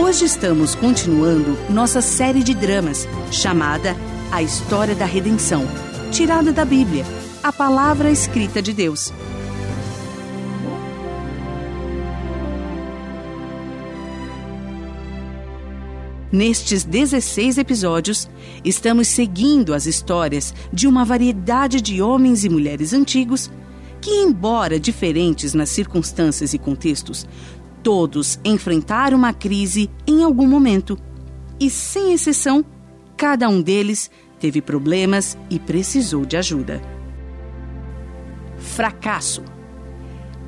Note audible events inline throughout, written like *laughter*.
Hoje estamos continuando nossa série de dramas chamada A História da Redenção, tirada da Bíblia, a palavra escrita de Deus. Nestes 16 episódios, estamos seguindo as histórias de uma variedade de homens e mulheres antigos que, embora diferentes nas circunstâncias e contextos, Todos enfrentaram uma crise em algum momento. E, sem exceção, cada um deles teve problemas e precisou de ajuda. Fracasso.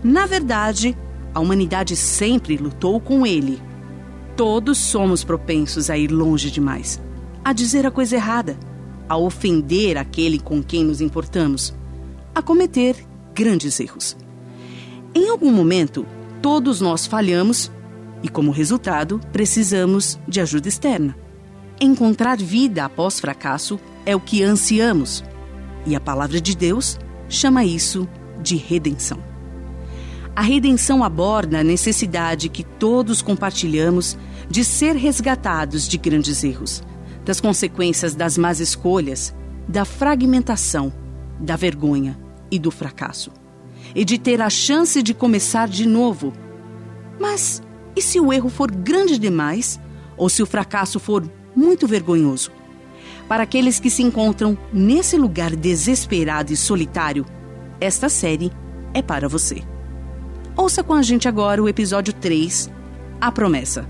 Na verdade, a humanidade sempre lutou com ele. Todos somos propensos a ir longe demais, a dizer a coisa errada, a ofender aquele com quem nos importamos, a cometer grandes erros. Em algum momento, Todos nós falhamos e, como resultado, precisamos de ajuda externa. Encontrar vida após fracasso é o que ansiamos, e a palavra de Deus chama isso de redenção. A redenção aborda a necessidade que todos compartilhamos de ser resgatados de grandes erros, das consequências das más escolhas, da fragmentação, da vergonha e do fracasso e de ter a chance de começar de novo. Mas e se o erro for grande demais ou se o fracasso for muito vergonhoso? Para aqueles que se encontram nesse lugar desesperado e solitário, esta série é para você. Ouça com a gente agora o episódio 3, A Promessa.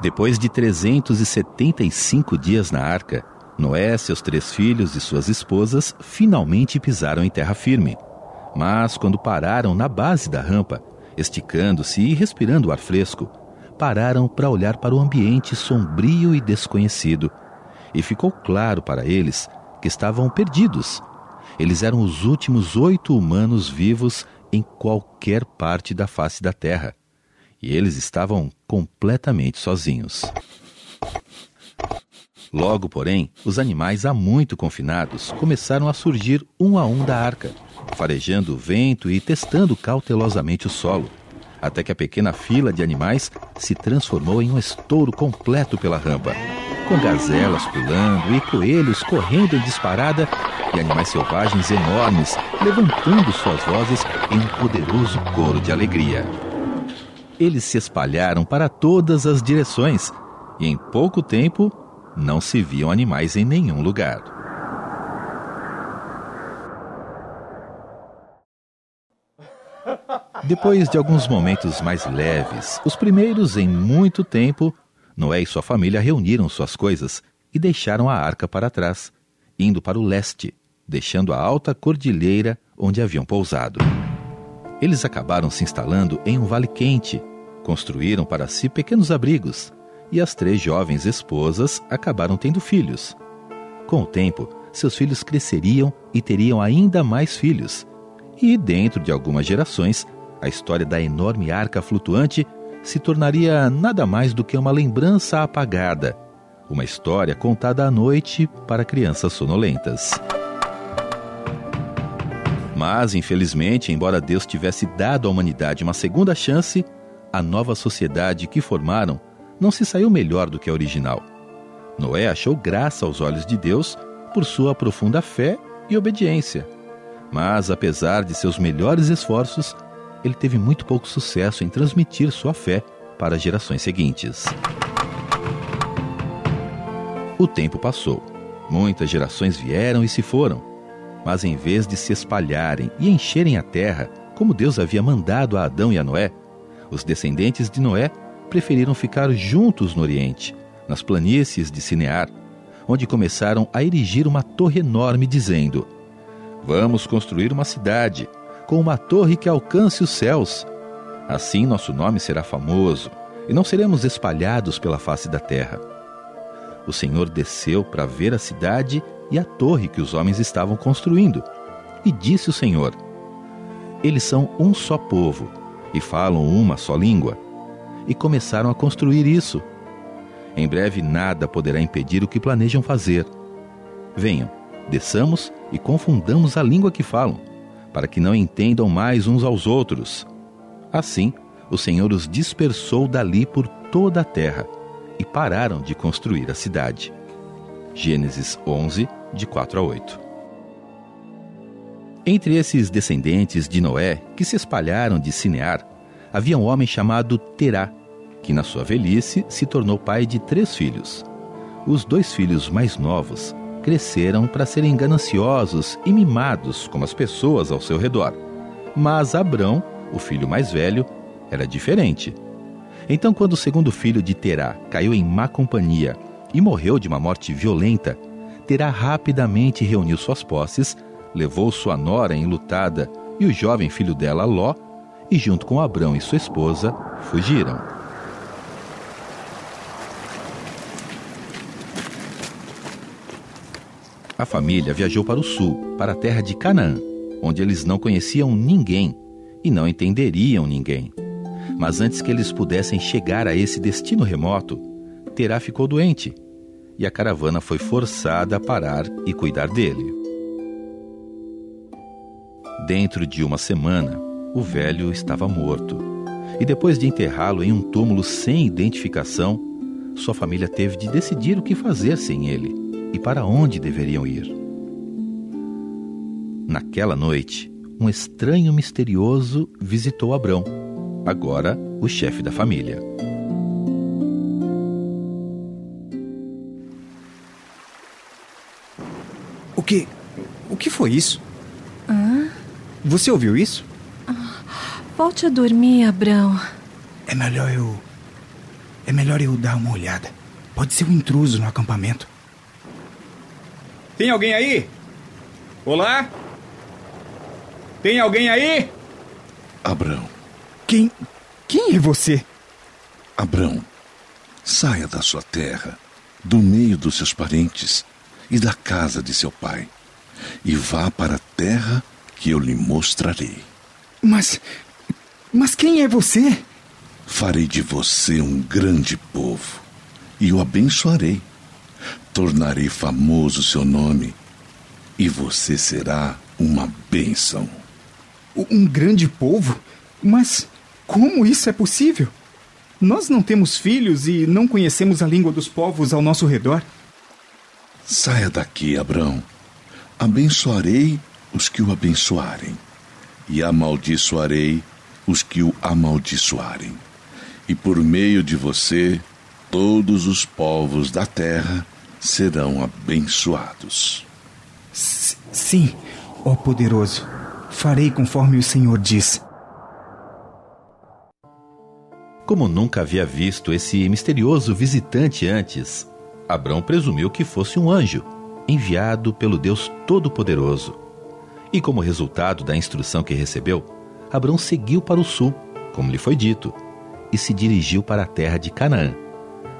Depois de 375 dias na arca, Noé, seus três filhos e suas esposas finalmente pisaram em terra firme. Mas quando pararam na base da rampa, esticando-se e respirando o ar fresco, pararam para olhar para o ambiente sombrio e desconhecido. E ficou claro para eles que estavam perdidos. Eles eram os últimos oito humanos vivos em qualquer parte da face da terra. E eles estavam completamente sozinhos. Logo, porém, os animais há muito confinados começaram a surgir um a um da arca, farejando o vento e testando cautelosamente o solo, até que a pequena fila de animais se transformou em um estouro completo pela rampa, com gazelas pulando e coelhos correndo em disparada e animais selvagens enormes levantando suas vozes em um poderoso coro de alegria. Eles se espalharam para todas as direções e em pouco tempo não se viam animais em nenhum lugar. Depois de alguns momentos mais leves, os primeiros em muito tempo, Noé e sua família reuniram suas coisas e deixaram a arca para trás, indo para o leste, deixando a alta cordilheira onde haviam pousado. Eles acabaram se instalando em um vale quente, construíram para si pequenos abrigos e as três jovens esposas acabaram tendo filhos. Com o tempo, seus filhos cresceriam e teriam ainda mais filhos. E dentro de algumas gerações, a história da enorme arca flutuante se tornaria nada mais do que uma lembrança apagada, uma história contada à noite para crianças sonolentas. Mas, infelizmente, embora Deus tivesse dado à humanidade uma segunda chance, a nova sociedade que formaram não se saiu melhor do que a original. Noé achou graça aos olhos de Deus por sua profunda fé e obediência. Mas, apesar de seus melhores esforços, ele teve muito pouco sucesso em transmitir sua fé para as gerações seguintes. O tempo passou. Muitas gerações vieram e se foram. Mas em vez de se espalharem e encherem a terra, como Deus havia mandado a Adão e a Noé, os descendentes de Noé preferiram ficar juntos no Oriente, nas planícies de Sinear, onde começaram a erigir uma torre enorme, dizendo: Vamos construir uma cidade, com uma torre que alcance os céus. Assim nosso nome será famoso e não seremos espalhados pela face da terra. O Senhor desceu para ver a cidade e a torre que os homens estavam construindo. E disse o Senhor: Eles são um só povo e falam uma só língua e começaram a construir isso. Em breve nada poderá impedir o que planejam fazer. Venham, desçamos e confundamos a língua que falam, para que não entendam mais uns aos outros. Assim, o Senhor os dispersou dali por toda a terra e pararam de construir a cidade. Gênesis 11, de 4 a 8. Entre esses descendentes de Noé que se espalharam de Sinear, havia um homem chamado Terá, que na sua velhice se tornou pai de três filhos. Os dois filhos mais novos cresceram para serem gananciosos e mimados como as pessoas ao seu redor. Mas Abrão, o filho mais velho, era diferente. Então, quando o segundo filho de Terá caiu em má companhia e morreu de uma morte violenta, Terá rapidamente reuniu suas posses, levou sua nora enlutada e o jovem filho dela, Ló, e junto com Abrão e sua esposa, fugiram. A família viajou para o sul, para a terra de Canaã, onde eles não conheciam ninguém e não entenderiam ninguém. Mas antes que eles pudessem chegar a esse destino remoto, Terá ficou doente e a caravana foi forçada a parar e cuidar dele. Dentro de uma semana, o velho estava morto. E depois de enterrá-lo em um túmulo sem identificação, sua família teve de decidir o que fazer sem ele e para onde deveriam ir. Naquela noite, um estranho misterioso visitou Abrão, agora o chefe da família. O que. O que foi isso? Hã? Você ouviu isso? volte a dormir, Abrão. É melhor eu. É melhor eu dar uma olhada. Pode ser um intruso no acampamento. Tem alguém aí? Olá? Tem alguém aí? Abrão. Quem. Quem é você? Abrão, saia da sua terra, do meio dos seus parentes e da casa de seu pai, e vá para a terra que eu lhe mostrarei. Mas. Mas quem é você? Farei de você um grande povo e o abençoarei tornarei famoso seu nome e você será uma bênção. Um grande povo? Mas como isso é possível? Nós não temos filhos e não conhecemos a língua dos povos ao nosso redor. Saia daqui, Abrão. Abençoarei os que o abençoarem, e amaldiçoarei os que o amaldiçoarem. E por meio de você, todos os povos da terra serão abençoados. sim, ó poderoso, farei conforme o Senhor diz. Como nunca havia visto esse misterioso visitante antes, Abrão presumiu que fosse um anjo, enviado pelo Deus Todo-Poderoso. E como resultado da instrução que recebeu, Abrão seguiu para o sul, como lhe foi dito, e se dirigiu para a terra de Canaã,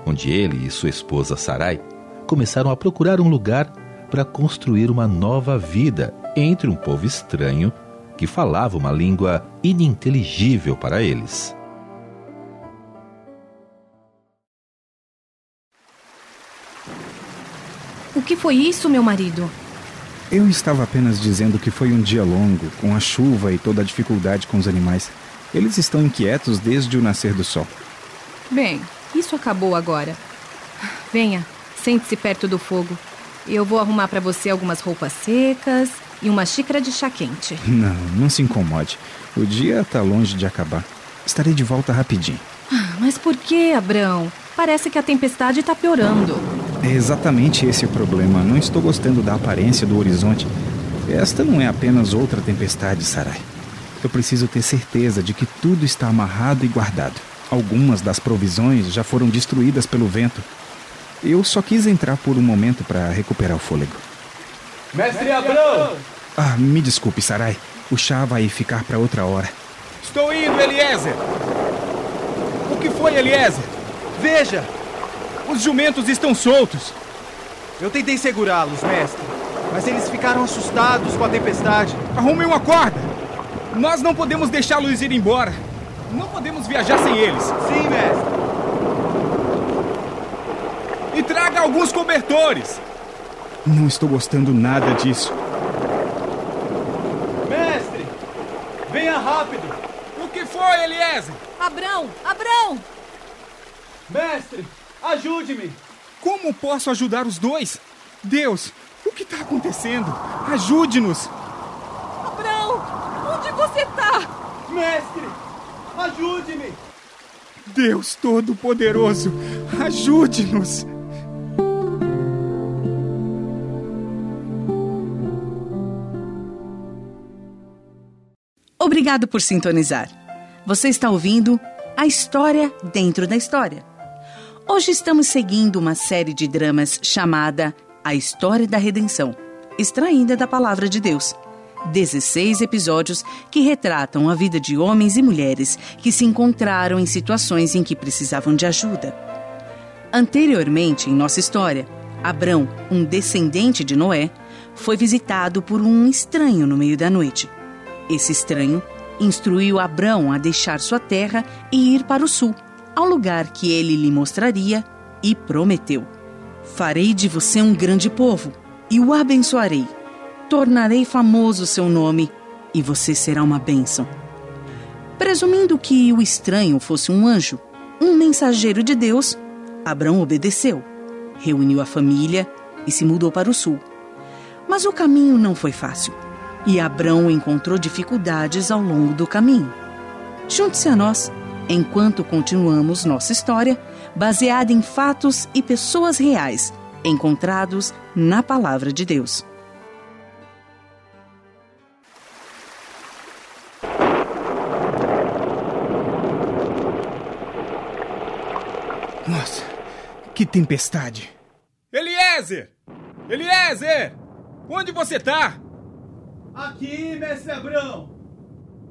onde ele e sua esposa Sarai começaram a procurar um lugar para construir uma nova vida entre um povo estranho que falava uma língua ininteligível para eles. O que foi isso, meu marido? Eu estava apenas dizendo que foi um dia longo, com a chuva e toda a dificuldade com os animais. Eles estão inquietos desde o nascer do sol. Bem, isso acabou agora. Venha, Sente-se perto do fogo. Eu vou arrumar para você algumas roupas secas e uma xícara de chá quente. Não, não se incomode. O dia está longe de acabar. Estarei de volta rapidinho. Ah, mas por que, Abrão? Parece que a tempestade está piorando. É exatamente esse o problema. Não estou gostando da aparência do horizonte. Esta não é apenas outra tempestade, Sarai. Eu preciso ter certeza de que tudo está amarrado e guardado. Algumas das provisões já foram destruídas pelo vento eu só quis entrar por um momento para recuperar o fôlego. Mestre Abrão! Ah, me desculpe, Sarai. O chá vai ficar para outra hora. Estou indo, Eliezer! O que foi, Eliezer? Veja! Os jumentos estão soltos! Eu tentei segurá-los, mestre, mas eles ficaram assustados com a tempestade. Arrume uma corda! Nós não podemos deixá-los ir embora. Não podemos viajar sem eles. Sim, mestre. Traga alguns cobertores. Não estou gostando nada disso. Mestre, venha rápido. O que foi, Eliezer? Abrão! Abrão! Mestre, ajude-me! Como posso ajudar os dois? Deus, o que está acontecendo? Ajude-nos! Abrão! Onde você está? Mestre, ajude-me! Deus Todo-Poderoso, ajude-nos! Obrigado por sintonizar. Você está ouvindo a história dentro da história. Hoje estamos seguindo uma série de dramas chamada A História da Redenção, extraída da Palavra de Deus. 16 episódios que retratam a vida de homens e mulheres que se encontraram em situações em que precisavam de ajuda. Anteriormente em nossa história, Abrão, um descendente de Noé, foi visitado por um estranho no meio da noite. Esse estranho instruiu Abrão a deixar sua terra e ir para o sul, ao lugar que ele lhe mostraria, e prometeu: Farei de você um grande povo e o abençoarei. Tornarei famoso seu nome e você será uma bênção. Presumindo que o estranho fosse um anjo, um mensageiro de Deus, Abrão obedeceu, reuniu a família e se mudou para o sul. Mas o caminho não foi fácil e Abrão encontrou dificuldades ao longo do caminho. Junte-se a nós enquanto continuamos nossa história, baseada em fatos e pessoas reais encontrados na Palavra de Deus. Nossa, que tempestade! Eliezer! Eliezer! Onde você tá? Aqui, mestre Abrão!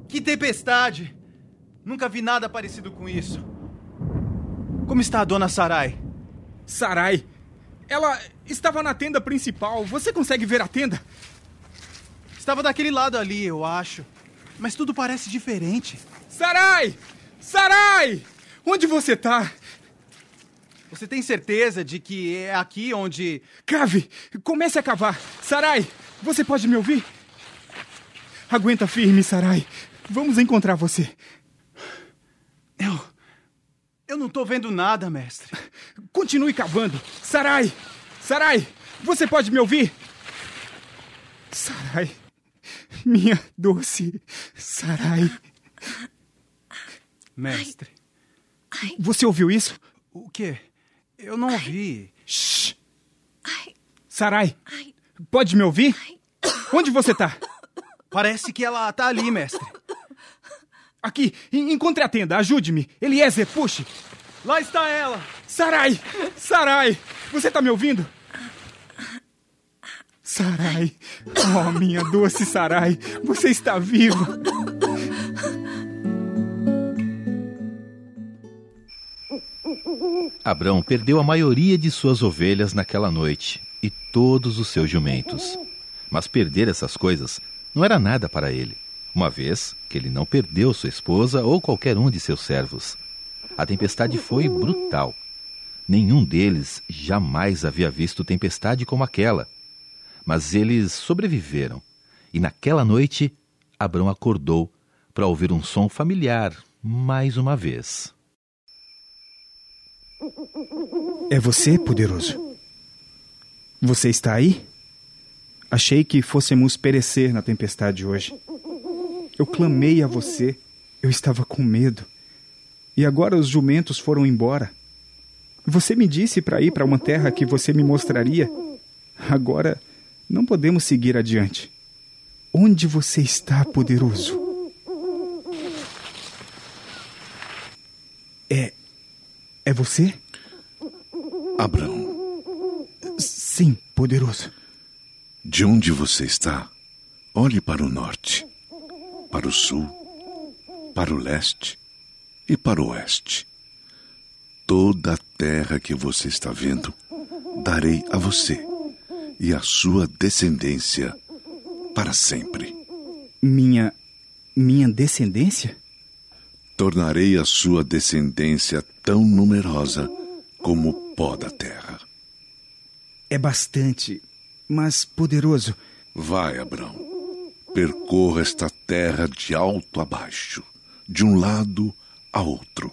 Que tempestade! Nunca vi nada parecido com isso. Como está a dona Sarai? Sarai, ela estava na tenda principal. Você consegue ver a tenda? Estava daquele lado ali, eu acho. Mas tudo parece diferente. Sarai! Sarai! Onde você tá? Você tem certeza de que é aqui onde. Cave! Comece a cavar! Sarai! Você pode me ouvir? Aguenta firme, Sarai. Vamos encontrar você. Eu. Eu não tô vendo nada, mestre. Continue cavando. Sarai! Sarai! Você pode me ouvir? Sarai. Minha doce Sarai. Mestre. Você ouviu isso? O quê? Eu não ouvi. Shh. Sarai. Pode me ouvir? Onde você tá? Parece que ela tá ali, mestre. Aqui, en- encontre a tenda, ajude-me. Eliezer, puxe. Lá está ela! Sarai! Sarai! Você tá me ouvindo? Sarai! Oh, minha doce Sarai! Você está viva! Abrão perdeu a maioria de suas ovelhas naquela noite e todos os seus jumentos. Mas perder essas coisas não era nada para ele, uma vez que ele não perdeu sua esposa ou qualquer um de seus servos. A tempestade foi brutal. Nenhum deles jamais havia visto tempestade como aquela. Mas eles sobreviveram. E naquela noite, Abrão acordou para ouvir um som familiar mais uma vez. É você, poderoso? Você está aí? Achei que fôssemos perecer na tempestade hoje. Eu clamei a você, eu estava com medo. E agora os jumentos foram embora. Você me disse para ir para uma terra que você me mostraria. Agora não podemos seguir adiante. Onde você está, poderoso? É. É você? Abraão, Sim, poderoso. De onde você está? Olhe para o norte, para o sul, para o leste e para o oeste. Toda a terra que você está vendo, darei a você e à sua descendência para sempre. Minha. minha descendência? Tornarei a sua descendência tão numerosa como o pó da terra. É bastante, mas poderoso. Vai, Abrão. Percorra esta terra de alto a baixo, de um lado a outro,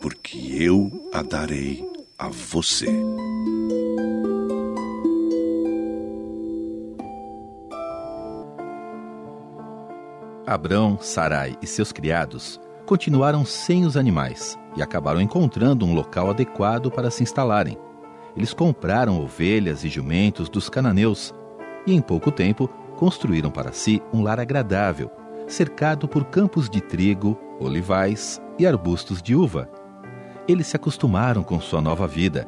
porque eu a darei a você. Abrão, Sarai e seus criados continuaram sem os animais e acabaram encontrando um local adequado para se instalarem. Eles compraram ovelhas e jumentos dos cananeus e, em pouco tempo, construíram para si um lar agradável, cercado por campos de trigo, olivais e arbustos de uva. Eles se acostumaram com sua nova vida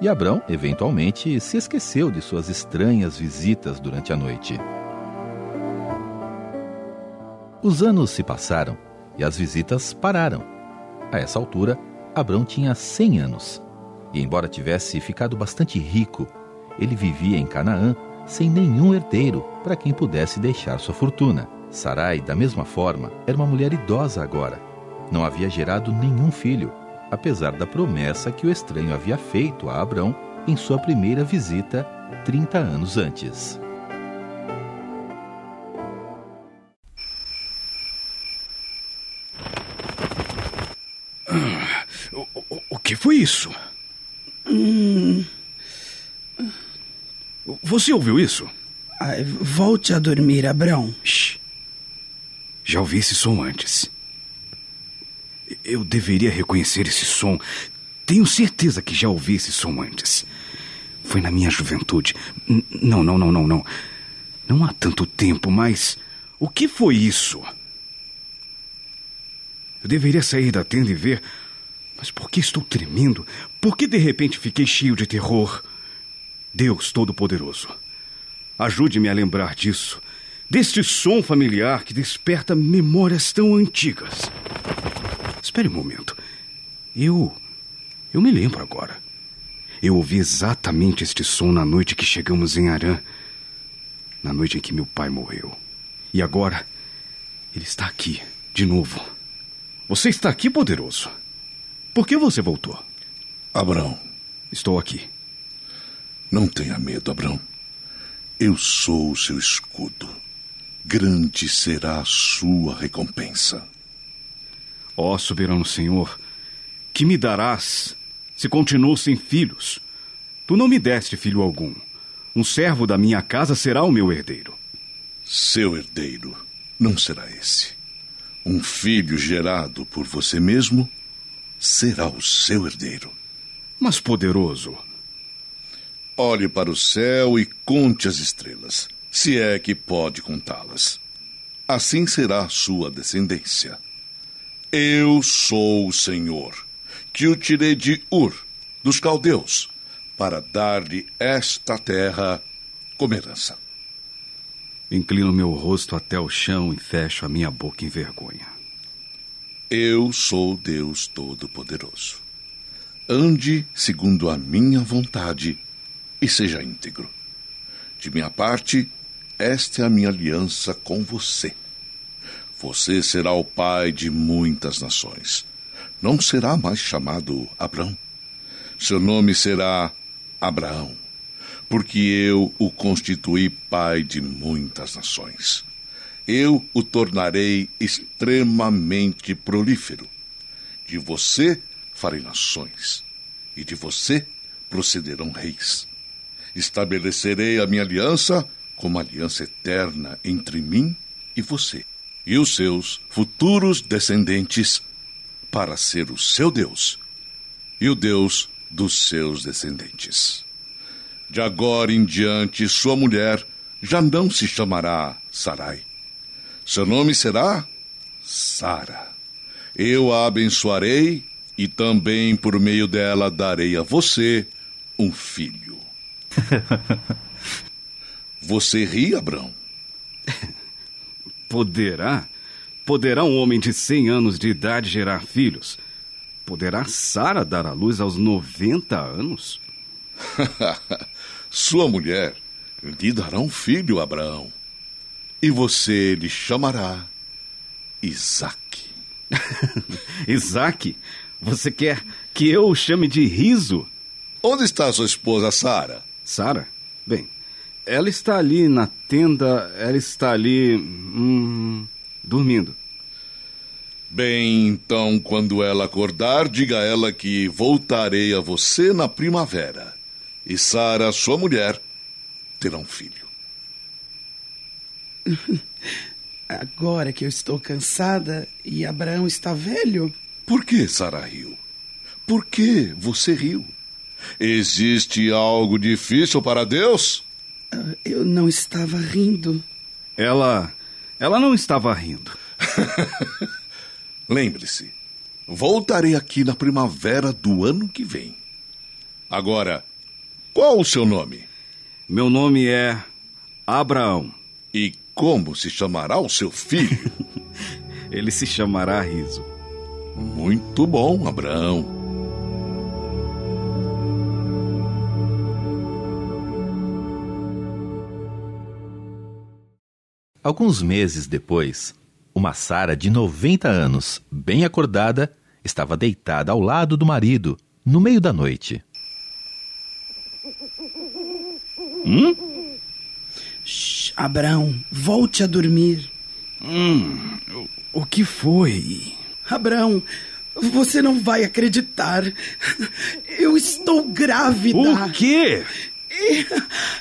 e Abrão, eventualmente, se esqueceu de suas estranhas visitas durante a noite. Os anos se passaram e as visitas pararam. A essa altura, Abrão tinha 100 anos. E, embora tivesse ficado bastante rico, ele vivia em Canaã sem nenhum herdeiro para quem pudesse deixar sua fortuna. Sarai, da mesma forma, era uma mulher idosa agora. Não havia gerado nenhum filho, apesar da promessa que o estranho havia feito a Abrão em sua primeira visita 30 anos antes. que foi isso? Hum... Você ouviu isso? Ai, volte a dormir, Abrão. Shhh. Já ouvi esse som antes. Eu deveria reconhecer esse som. Tenho certeza que já ouvi esse som antes. Foi na minha juventude. N não, não, não, não, não. Não há tanto tempo, mas. O que foi isso? Eu deveria sair da tenda e ver mas por que estou tremendo? Por que de repente fiquei cheio de terror? Deus Todo-Poderoso, ajude-me a lembrar disso, deste som familiar que desperta memórias tão antigas. Espere um momento. Eu. Eu me lembro agora. Eu ouvi exatamente este som na noite que chegamos em Arã. Na noite em que meu pai morreu. E agora, ele está aqui, de novo. Você está aqui, poderoso. Por que você voltou? Abrão. Estou aqui. Não tenha medo, Abrão. Eu sou o seu escudo. Grande será a sua recompensa. Ó oh, soberano Senhor, que me darás se continuo sem filhos? Tu não me deste filho algum. Um servo da minha casa será o meu herdeiro. Seu herdeiro não será esse. Um filho gerado por você mesmo será o seu herdeiro. Mas poderoso. Olhe para o céu e conte as estrelas, se é que pode contá-las. Assim será sua descendência. Eu sou o Senhor, que o tirei de Ur, dos caldeus, para dar-lhe esta terra como herança. Inclino meu rosto até o chão e fecho a minha boca em vergonha. Eu sou Deus Todo-Poderoso. Ande segundo a minha vontade e seja íntegro. De minha parte, esta é a minha aliança com você. Você será o pai de muitas nações. Não será mais chamado Abrão. Seu nome será Abraão, porque eu o constituí pai de muitas nações eu o tornarei extremamente prolífero. De você farei nações, e de você procederão reis. Estabelecerei a minha aliança como aliança eterna entre mim e você, e os seus futuros descendentes, para ser o seu Deus e o Deus dos seus descendentes. De agora em diante, sua mulher já não se chamará Sarai, seu nome será Sara. Eu a abençoarei e também por meio dela darei a você um filho. *laughs* Você ri, Abrão? Poderá? Poderá um homem de 100 anos de idade gerar filhos? Poderá Sara dar à luz aos 90 anos? *laughs* Sua mulher lhe dará um filho, Abraão e você lhe chamará Isaac. *laughs* Isaac? Você quer que eu o chame de riso? Onde está sua esposa, Sara? Sara? Bem, ela está ali na tenda, ela está ali. Hum, dormindo. Bem, então, quando ela acordar, diga a ela que voltarei a você na primavera. E Sara, sua mulher, terá um filho. *laughs* Agora que eu estou cansada e Abraão está velho. Por que Sara riu? Por que você riu? Existe algo difícil para Deus? Ah, eu não estava rindo. Ela. Ela não estava rindo. *laughs* Lembre-se, voltarei aqui na primavera do ano que vem. Agora, qual o seu nome? Meu nome é Abraão. E como se chamará o seu filho? *laughs* Ele se chamará Riso. Muito bom, Abraão. Alguns meses depois, uma Sara de 90 anos, bem acordada, estava deitada ao lado do marido, no meio da noite. Hum? Shhh, Abraão, volte a dormir. Hum, o que foi? Abraão, você não vai acreditar. Eu estou grávida. O quê?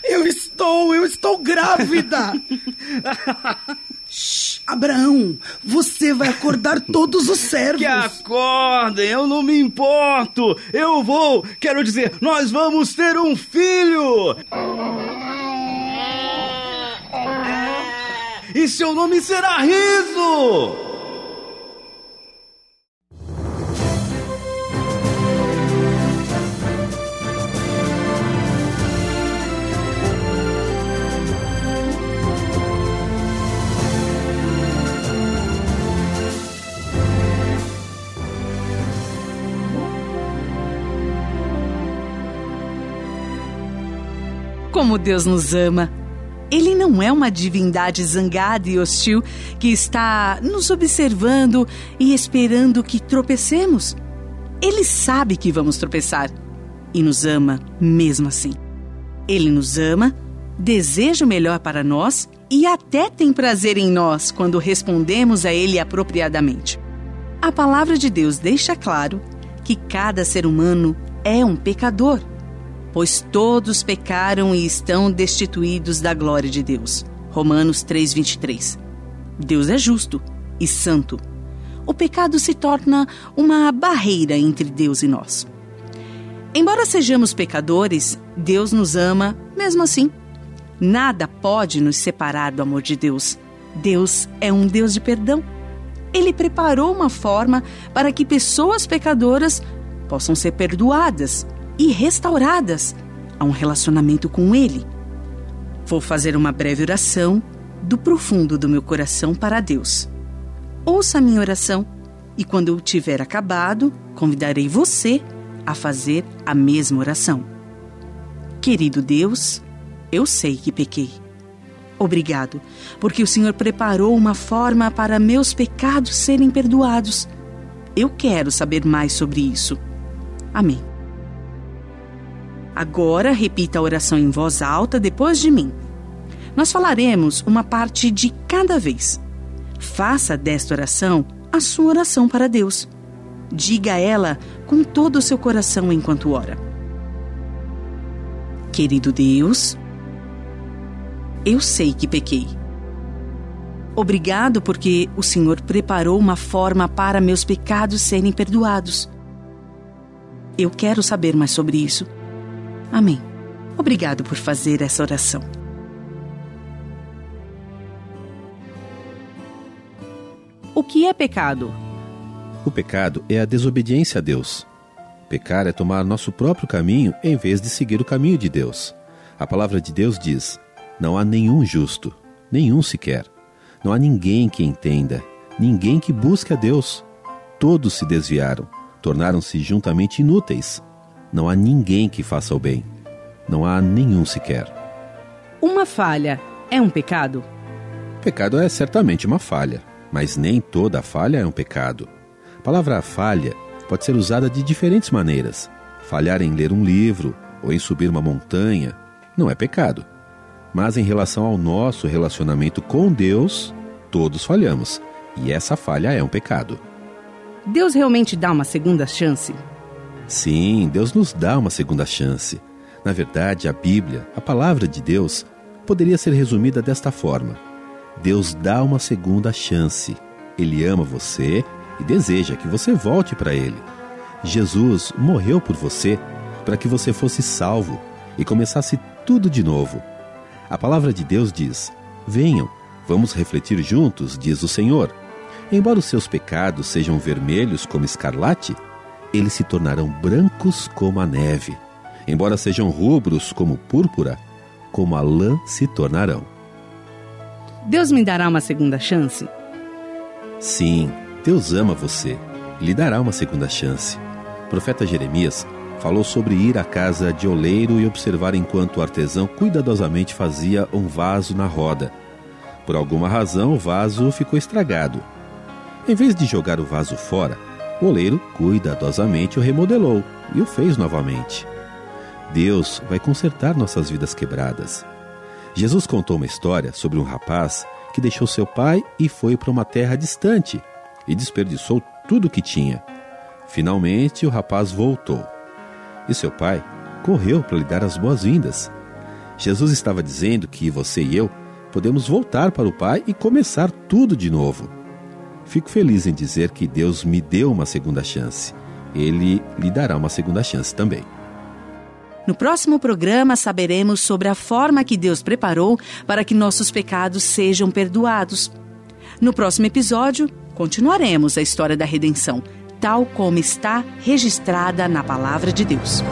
Eu estou, eu estou grávida. Shhh, Abraão, você vai acordar todos os servos. Que acordem, eu não me importo. Eu vou, quero dizer, nós vamos ter um filho. E seu nome será Riso! Como Deus nos ama! Ele não é uma divindade zangada e hostil que está nos observando e esperando que tropecemos. Ele sabe que vamos tropeçar e nos ama mesmo assim. Ele nos ama, deseja o melhor para nós e até tem prazer em nós quando respondemos a Ele apropriadamente. A palavra de Deus deixa claro que cada ser humano é um pecador pois todos pecaram e estão destituídos da glória de Deus. Romanos 3:23. Deus é justo e santo. O pecado se torna uma barreira entre Deus e nós. Embora sejamos pecadores, Deus nos ama mesmo assim. Nada pode nos separar do amor de Deus. Deus é um Deus de perdão. Ele preparou uma forma para que pessoas pecadoras possam ser perdoadas e restauradas a um relacionamento com Ele. Vou fazer uma breve oração do profundo do meu coração para Deus. Ouça a minha oração e, quando eu tiver acabado, convidarei você a fazer a mesma oração. Querido Deus, eu sei que pequei. Obrigado, porque o Senhor preparou uma forma para meus pecados serem perdoados. Eu quero saber mais sobre isso. Amém. Agora repita a oração em voz alta depois de mim. Nós falaremos uma parte de cada vez. Faça desta oração a sua oração para Deus. Diga ela com todo o seu coração enquanto ora. Querido Deus, eu sei que pequei. Obrigado porque o Senhor preparou uma forma para meus pecados serem perdoados. Eu quero saber mais sobre isso. Amém. Obrigado por fazer essa oração. O que é pecado? O pecado é a desobediência a Deus. Pecar é tomar nosso próprio caminho em vez de seguir o caminho de Deus. A palavra de Deus diz: Não há nenhum justo, nenhum sequer. Não há ninguém que entenda, ninguém que busque a Deus. Todos se desviaram, tornaram-se juntamente inúteis. Não há ninguém que faça o bem. Não há nenhum sequer. Uma falha é um pecado? Pecado é certamente uma falha, mas nem toda falha é um pecado. A palavra falha pode ser usada de diferentes maneiras. Falhar em ler um livro ou em subir uma montanha não é pecado. Mas em relação ao nosso relacionamento com Deus, todos falhamos, e essa falha é um pecado. Deus realmente dá uma segunda chance? Sim, Deus nos dá uma segunda chance. Na verdade, a Bíblia, a palavra de Deus, poderia ser resumida desta forma: Deus dá uma segunda chance. Ele ama você e deseja que você volte para Ele. Jesus morreu por você para que você fosse salvo e começasse tudo de novo. A palavra de Deus diz: Venham, vamos refletir juntos, diz o Senhor. Embora os seus pecados sejam vermelhos como escarlate, eles se tornarão brancos como a neve. Embora sejam rubros como púrpura, como a lã se tornarão. Deus me dará uma segunda chance? Sim, Deus ama você lhe dará uma segunda chance. O profeta Jeremias falou sobre ir à casa de oleiro e observar enquanto o artesão cuidadosamente fazia um vaso na roda. Por alguma razão, o vaso ficou estragado. Em vez de jogar o vaso fora, o oleiro cuidadosamente o remodelou e o fez novamente. Deus vai consertar nossas vidas quebradas. Jesus contou uma história sobre um rapaz que deixou seu pai e foi para uma terra distante e desperdiçou tudo o que tinha. Finalmente, o rapaz voltou. E seu pai correu para lhe dar as boas-vindas. Jesus estava dizendo que você e eu podemos voltar para o Pai e começar tudo de novo. Fico feliz em dizer que Deus me deu uma segunda chance. Ele lhe dará uma segunda chance também. No próximo programa saberemos sobre a forma que Deus preparou para que nossos pecados sejam perdoados. No próximo episódio, continuaremos a história da redenção, tal como está registrada na Palavra de Deus.